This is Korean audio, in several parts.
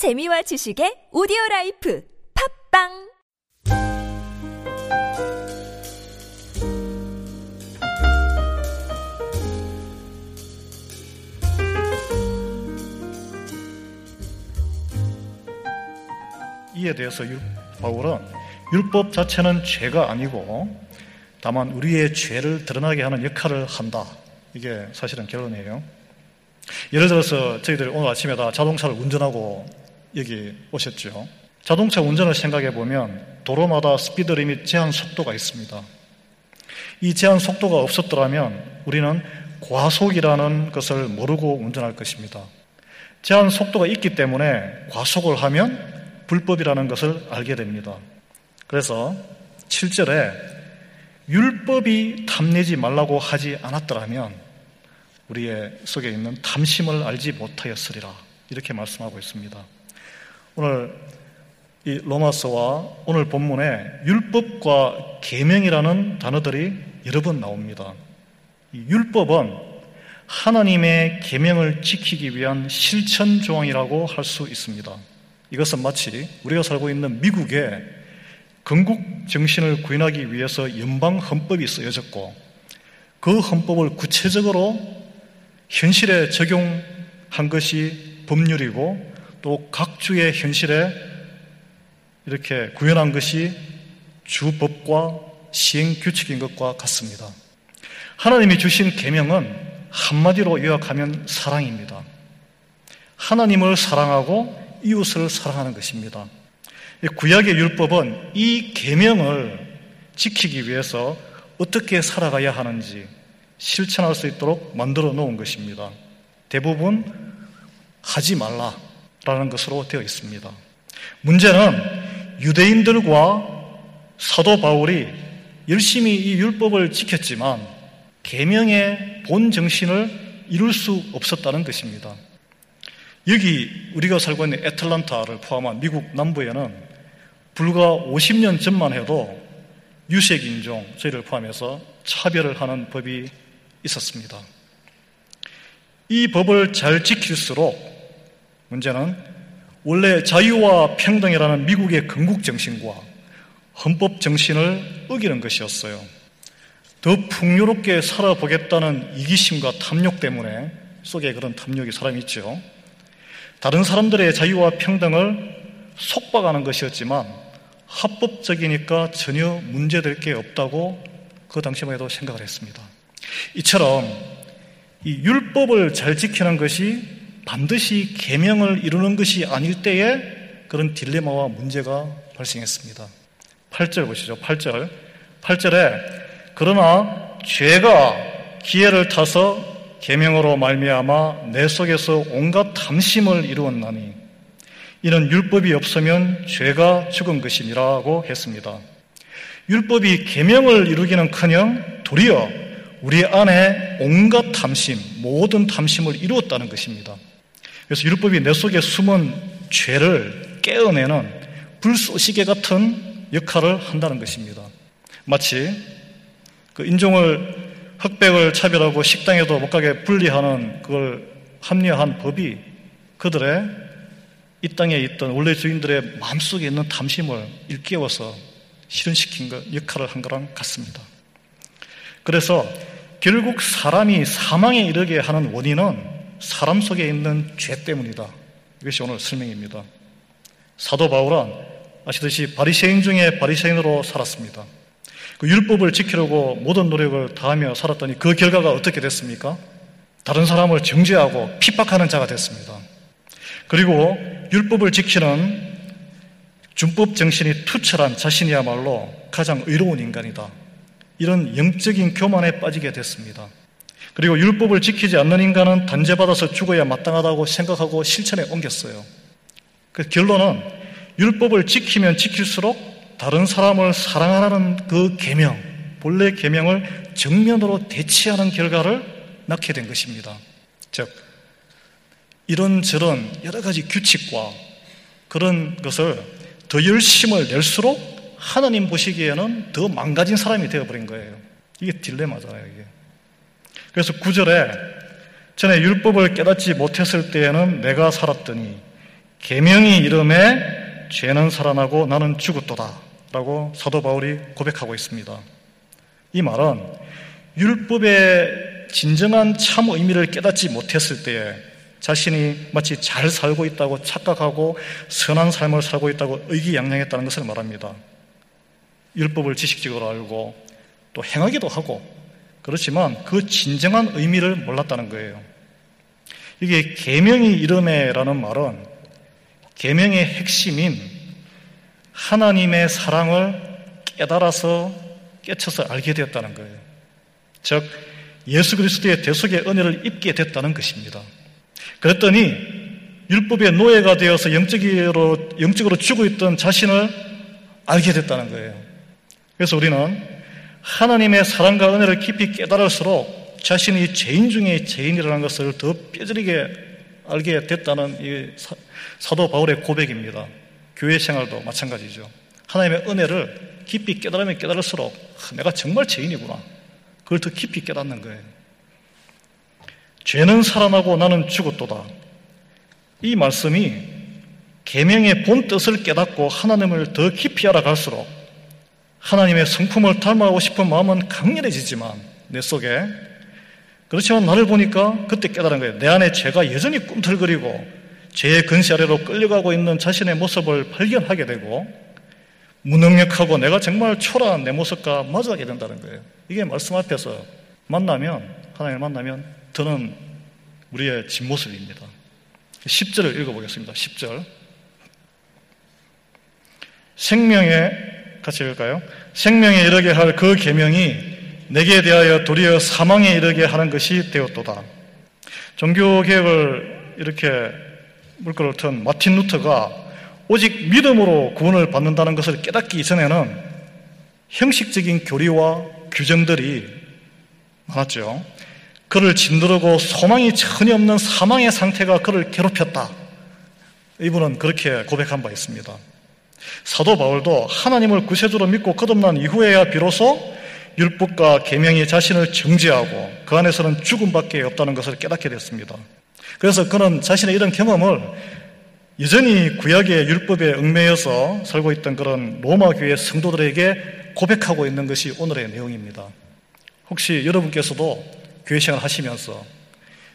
재미와 지식의 오디오 라이프 팟빵 이에 대해서 율- 바울은 율법 자체는 죄가 아니고 다만 우리의 죄를 드러나게 하는 역할을 한다. 이게 사실은 결론이에요. 예를 들어서 저희들이 오늘 아침에 다 자동차를 운전하고 여기 오셨죠. 자동차 운전을 생각해 보면 도로마다 스피드 리밋 제한 속도가 있습니다. 이 제한 속도가 없었더라면 우리는 과속이라는 것을 모르고 운전할 것입니다. 제한 속도가 있기 때문에 과속을 하면 불법이라는 것을 알게 됩니다. 그래서 7절에 율법이 탐내지 말라고 하지 않았더라면 우리의 속에 있는 탐심을 알지 못하였으리라. 이렇게 말씀하고 있습니다. 오늘 이 로마서와 오늘 본문에 율법과 계명이라는 단어들이 여러 번 나옵니다. 이 율법은 하나님의 계명을 지키기 위한 실천 조항이라고 할 수 있습니다. 이것은 마치 우리가 살고 있는 미국의 건국 정신을 구현하기 위해서 연방 헌법이 쓰여졌고 그 헌법을 구체적으로 현실에 적용한 것이 법률이고 또 각 주의 현실에 이렇게 구현한 것이 주법과 시행 규칙인 것과 같습니다. 하나님이 주신 계명은 한마디로 요약하면 사랑입니다. 하나님을 사랑하고 이웃을 사랑하는 것입니다. 구약의 율법은 이 계명을 지키기 위해서 어떻게 살아가야 하는지 실천할 수 있도록 만들어 놓은 것입니다. 대부분 하지 말라 라는 것으로 되어 있습니다. 문제는 유대인들과 사도 바울이 열심히 이 율법을 지켰지만 계명의 본 정신을 이룰 수 없었다는 것입니다. 여기 우리가 살고 있는 애틀란타를 포함한 미국 남부에는 불과 50년 전만 해도 유색 인종, 저희를 포함해서 차별을 하는 법이 있었습니다. 이 법을 잘 지킬수록 문제는 원래 자유와 평등이라는 미국의 건국 정신과 헌법 정신을 어기는 것이었어요. 더 풍요롭게 살아보겠다는 이기심과 탐욕 때문에 속에 그런 탐욕이 사람이 있죠. 다른 사람들의 자유와 평등을 속박하는 것이었지만 합법적이니까 전혀 문제될 게 없다고 그 당시만 해도 생각을 했습니다. 이처럼 이 율법을 잘 지키는 것이 반드시 계명을 이루는 것이 아닐 때에 그런 딜레마와 문제가 발생했습니다. 8절 보시죠. 8절. 8절에 그러나 죄가 기회를 타서 계명으로 말미암아 내 속에서 온갖 탐심을 이루었나니 이는 율법이 없으면 죄가 죽은 것이니라고 했습니다. 율법이 계명을 이루기는커녕 도리어 우리 안에 온갖 탐심, 모든 탐심을 이루었다는 것입니다. 그래서 율법이 내 속에 숨은 죄를 깨어내는 불쏘시개 같은 역할을 한다는 것입니다. 마치 그 인종을 흑백을 차별하고 식당에도 못 가게 분리하는 그걸 합리화한 법이 그들의 이 땅에 있던 원래 주인들의 마음속에 있는 탐심을 일깨워서 실현시킨 것, 역할을 한 거랑 같습니다. 그래서 결국 사람이 사망에 이르게 하는 원인은 사람 속에 있는 죄 때문이다. 이것이 오늘 설명입니다. 사도 바울은 아시듯이 바리새인 중에 바리새인으로 살았습니다. 그 율법을 지키려고 모든 노력을 다하며 살았더니 그 결과가 어떻게 됐습니까? 다른 사람을 정죄하고 핍박하는 자가 됐습니다. 그리고 율법을 지키는 준법 정신이 투철한 자신이야말로 가장 의로운 인간이다. 이런 영적인 교만에 빠지게 됐습니다. 그리고 율법을 지키지 않는 인간은 단죄받아서 죽어야 마땅하다고 생각하고 실천에 옮겼어요. 그 결론은 율법을 지키면 지킬수록 다른 사람을 사랑하라는 그 계명, 본래 계명을 정면으로 대치하는 결과를 낳게 된 것입니다. 즉 이런저런 여러 가지 규칙과 그런 것을 더 열심을 낼수록 하나님 보시기에는 더 망가진 사람이 되어버린 거예요. 이게 딜레마잖아요, 이게. 그래서 구절에 전에 율법을 깨닫지 못했을 때에는 내가 살았더니 계명이 이름에 죄는 살아나고 나는 죽었도다 라고 사도 바울이 고백하고 있습니다. 이 말은 율법의 진정한 참 의미를 깨닫지 못했을 때에 자신이 마치 잘 살고 있다고 착각하고 선한 삶을 살고 있다고 의기양양했다는 것을 말합니다. 율법을 지식적으로 알고 또 행하기도 하고 그렇지만 그 진정한 의미를 몰랐다는 거예요. 이게 계명이 이름에라는 말은 계명의 핵심인 하나님의 사랑을 깨달아서 깨쳐서 알게 되었다는 거예요. 즉 예수 그리스도의 대속의 은혜를 입게 됐다는 것입니다. 그랬더니 율법의 노예가 되어서 영적으로 영적으로 죽어 있던 자신을 알게 됐다는 거예요. 그래서 우리는 하나님의 사랑과 은혜를 깊이 깨달을수록 자신이 죄인 중에 죄인이라는 것을 더 뼈저리게 알게 됐다는 이 사도 바울의 고백입니다. 교회 생활도 마찬가지죠. 하나님의 은혜를 깊이 깨달으면 깨달을수록 내가 정말 죄인이구나. 그걸 더 깊이 깨닫는 거예요. 죄는 살아나고 나는 죽었도다. 이 말씀이 계명의 본 뜻을 깨닫고 하나님을 더 깊이 알아갈수록 하나님의 성품을 닮아가고 싶은 마음은 강렬해지지만 내 속에 그렇지만 나를 보니까 그때 깨달은 거예요. 내 안에 죄가 여전히 꿈틀거리고 죄의 근시 아래로 끌려가고 있는 자신의 모습을 발견하게 되고 무능력하고 내가 정말 초라한 내 모습과 마주하게 된다는 거예요. 이게 말씀 앞에서 만나면 하나님을 만나면 드는 우리의 진모습입니다. 10절을 읽어보겠습니다. 10절 생명의 같이 읽을까요? 생명에 이르게 할 그 계명이 내게 대하여 도리어 사망에 이르게 하는 것이 되었도다. 종교 개혁을 이렇게 물꼬를 튼 마틴 루터가 오직 믿음으로 구원을 받는다는 것을 깨닫기 이전에는 형식적인 교리와 규정들이 많았죠. 그를 짓누르고 소망이 전혀 없는 사망의 상태가 그를 괴롭혔다. 이분은 그렇게 고백한 바 있습니다. 사도 바울도 하나님을 구세주로 믿고 거듭난 이후에야 비로소 율법과 계명이 자신을 정지하고 그 안에서는 죽음밖에 없다는 것을 깨닫게 됐습니다. 그래서 그는 자신의 이런 경험을 여전히 구약의 율법에 얽매여서 살고 있던 그런 로마 교회 성도들에게 고백하고 있는 것이 오늘의 내용입니다. 혹시 여러분께서도 교회 생활 하시면서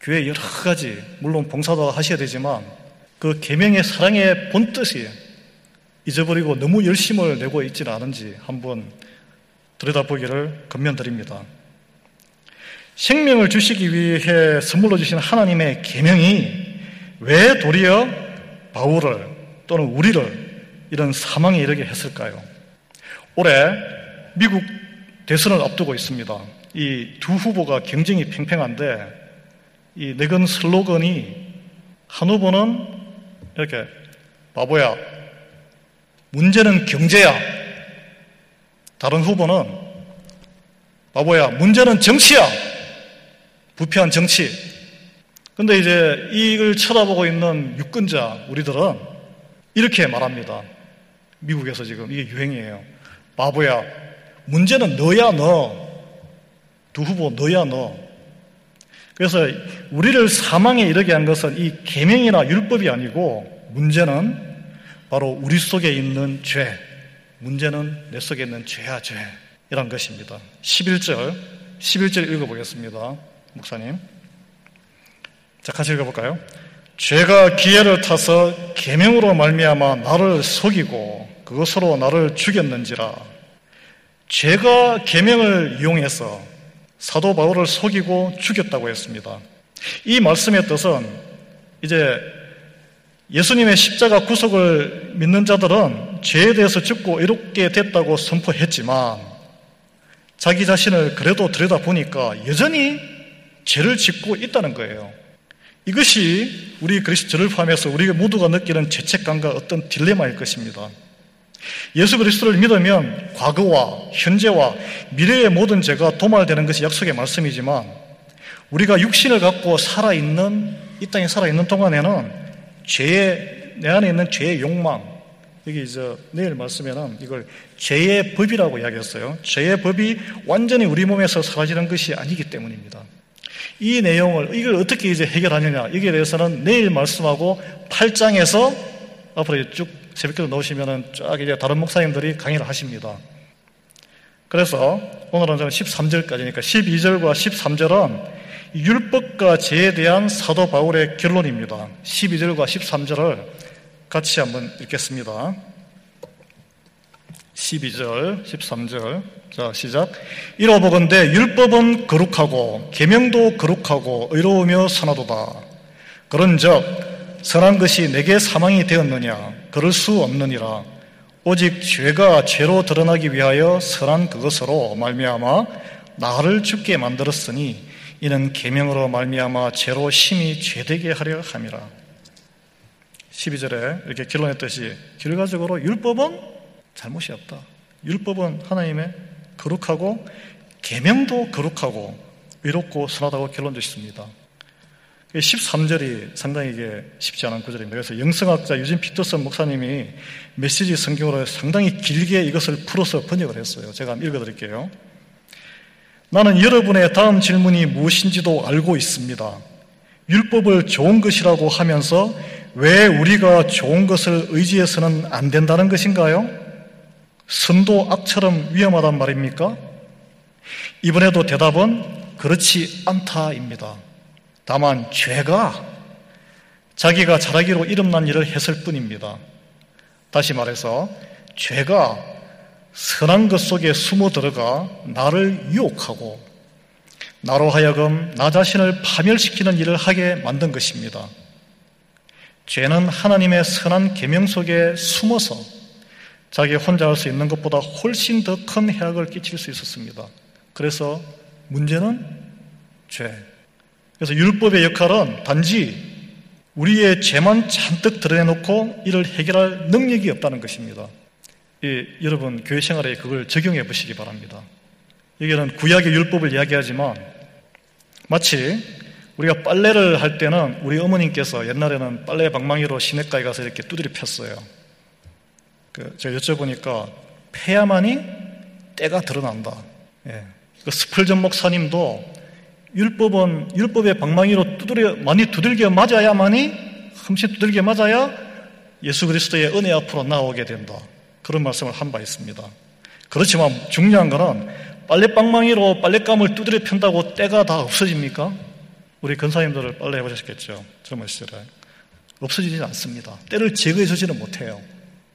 교회 여러 가지 물론 봉사도 하셔야 되지만 그 계명의 사랑의 본뜻이 잊어버리고 너무 열심을 내고 있지는 않은지 한번 들여다보기를 건면드립니다. 생명을 주시기 위해 선물로 주신 하나님의 계명이 왜 도리어 바울을 또는 우리를 이런 사망에 이르게 했을까요? 올해 미국 대선을 앞두고 있습니다. 이 두 후보가 경쟁이 팽팽한데 이 내건 슬로건이 한 후보는 이렇게 바보야 문제는 경제야. 다른 후보는 바보야. 문제는 정치야. 부패한 정치. 근데 이제 이걸 쳐다보고 있는 유권자 우리들은 이렇게 말합니다. 미국에서 지금 이게 유행이에요. 바보야. 문제는 너야 너. 두 후보 너야 너. 그래서 우리를 사망에 이르게 한 것은 이 계명이나 율법이 아니고 문제는 바로 우리 속에 있는 죄, 문제는 내 속에 있는 죄야 죄. 이란 것입니다. 11절, 11절 읽어보겠습니다. 목사님. 자, 같이 읽어볼까요? 죄가 기회를 타서 계명으로 말미암아 나를 속이고 그것으로 나를 죽였는지라. 죄가 계명을 이용해서 사도 바울을 속이고 죽였다고 했습니다. 이 말씀의 뜻은 이제 예수님의 십자가 구속을 믿는 자들은 죄에 대해서 죽고 이롭게 됐다고 선포했지만 자기 자신을 그래도 들여다보니까 여전히 죄를 짓고 있다는 거예요. 이것이 우리 그리스도를 포함해서 우리 모두가 느끼는 죄책감과 어떤 딜레마일 것입니다. 예수 그리스도를 믿으면 과거와 현재와 미래의 모든 죄가 도말되는 것이 약속의 말씀이지만 우리가 육신을 갖고 살아있는 이 땅에 살아있는 동안에는 죄의 내 안에 있는 죄의 욕망 여기 이제 내일 말씀에는 이걸 죄의 법이라고 이야기했어요. 죄의 법이 완전히 우리 몸에서 사라지는 것이 아니기 때문입니다. 이 내용을 이걸 어떻게 이제 해결하느냐 여기에 대해서는 내일 말씀하고 8장에서 앞으로 쭉 새벽기도 넣으시면은 쫙 이제 다른 목사님들이 강의를 하십니다. 그래서 오늘은 저는 13절까지니까 12절과 13절은 율법과 죄에 대한 사도 바울의 결론입니다. 12절과 13절을 같이 한번 읽겠습니다. 12절, 13절. 자, 시작. 이로보건대 율법은 거룩하고 계명도 거룩하고 의로우며 선하도다. 그런즉 선한 것이 내게 사망이 되었느냐? 그럴 수 없느니라. 오직 죄가 죄로 드러나기 위하여 선한 그것으로 말미암아 나를 죽게 만들었으니 이는 계명으로 말미암아 죄로 심히 죄되게 하려 함이라. 12절에 이렇게 결론했듯이 결과적으로 율법은 잘못이 없다. 율법은 하나님의 거룩하고 계명도 거룩하고 의롭고 선하다고 결론 주셨습니다. 13절이 상당히 이게 쉽지 않은 구절입니다. 그래서 영성학자 유진 피터슨 목사님이 메시지 성경으로 상당히 길게 이것을 풀어서 번역을 했어요. 제가 한번 읽어드릴게요. 나는 여러분의 다음 질문이 무엇인지도 알고 있습니다. 율법을 좋은 것이라고 하면서 왜 우리가 좋은 것을 의지해서는 안 된다는 것인가요? 선도 악처럼 위험하단 말입니까? 이번에도 대답은 그렇지 않다입니다. 다만 죄가 자기가 잘하기로 이름난 일을 했을 뿐입니다. 다시 말해서 죄가 선한 것 속에 숨어 들어가 나를 유혹하고 나로 하여금 나 자신을 파멸시키는 일을 하게 만든 것입니다. 죄는 하나님의 선한 계명 속에 숨어서 자기 혼자 할 수 있는 것보다 훨씬 더 큰 해악을 끼칠 수 있었습니다. 그래서 문제는 죄. 그래서 율법의 역할은 단지 우리의 죄만 잔뜩 드러내놓고 이를 해결할 능력이 없다는 것입니다. 이, 여러분 교회 생활에 그걸 적용해 보시기 바랍니다. 여기는 구약의 율법을 이야기하지만 마치 우리가 빨래를 할 때는 우리 어머님께서 옛날에는 빨래 방망이로 시냇가에 가서 이렇게 두드려 폈어요. 그 제가 여쭤보니까 패야만이 때가 드러난다. 예. 그 스펄전 목사님도 율법은 율법의 방망이로 두드려 많이 두들겨 맞아야만이 흠씬 두들겨 맞아야 예수 그리스도의 은혜 앞으로 나오게 된다. 그런 말씀을 한 바 있습니다. 그렇지만 중요한 것은 빨래방망이로 빨랫감을 두드려 편다고 때가 다 없어집니까? 우리 근사님들을 빨래 해보셨겠죠? 젊은 시절에. 없어지지 않습니다. 때를 제거해 주지는 못해요.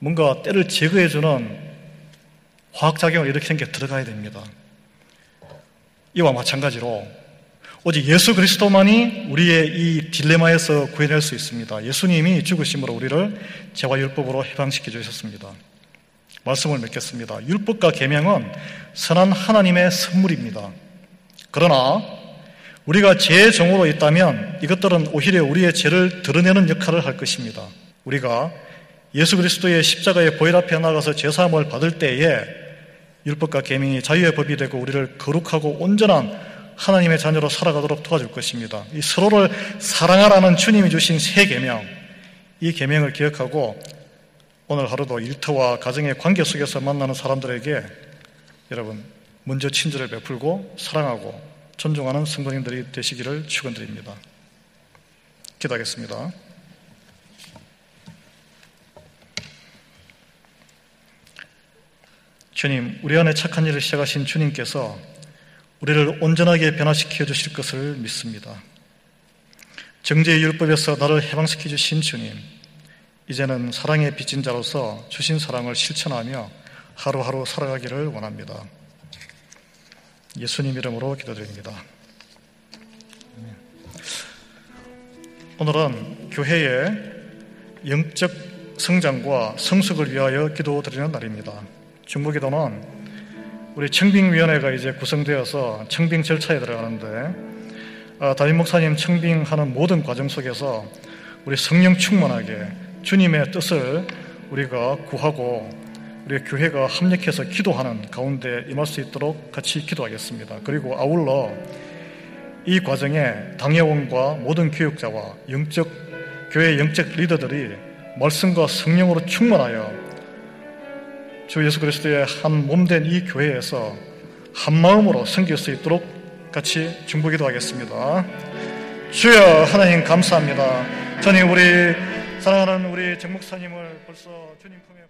뭔가 때를 제거해 주는 화학작용을 일으키는 게 들어가야 됩니다. 이와 마찬가지로 오직 예수 그리스도만이 우리의 이 딜레마에서 구해낼 수 있습니다. 예수님이 죽으심으로 우리를 재화 율법으로 해방시켜 주셨습니다. 말씀을 맺겠습니다. 율법과 계명은 선한 하나님의 선물입니다. 그러나 우리가 죄의 종으로 있다면 이것들은 오히려 우리의 죄를 드러내는 역할을 할 것입니다. 우리가 예수 그리스도의 십자가의 보혈 앞에 나가서 죄사함을 받을 때에 율법과 계명이 자유의 법이 되고 우리를 거룩하고 온전한 하나님의 자녀로 살아가도록 도와줄 것입니다. 이 서로를 사랑하라는 주님이 주신 새 계명, 이 계명을 기억하고 오늘 하루도 일터와 가정의 관계 속에서 만나는 사람들에게 여러분 먼저 친절을 베풀고 사랑하고 존중하는 성도님들이 되시기를 축원드립니다. 기도하겠습니다. 주님, 우리 안에 착한 일을 시작하신 주님께서 우리를 온전하게 변화시켜 주실 것을 믿습니다. 정죄의 율법에서 나를 해방시켜 주신 주님, 이제는 사랑의 빚진 자로서 주신 사랑을 실천하며 하루하루 살아가기를 원합니다. 예수님 이름으로 기도드립니다. 오늘은 교회의 영적 성장과 성숙을 위하여 기도드리는 날입니다. 중보기도는 우리 청빙위원회가 이제 구성되어서 청빙 절차에 들어가는데 아, 담임 목사님 청빙하는 모든 과정 속에서 우리 성령 충만하게 주님의 뜻을 우리가 구하고 우리 교회가 합력해서 기도하는 가운데 임할 수 있도록 같이 기도하겠습니다. 그리고 아울러 이 과정에 당회원과 모든 교육자와 영적 교회 영적 리더들이 말씀과 성령으로 충만하여 주 예수 그리스도의 한 몸된 이 교회에서 한 마음으로 섬길 수 있도록 같이 중보기도 하겠습니다. 주여 하나님 감사합니다. 전에 우리 사랑하는 우리 정 목사님을 벌써 주님 품에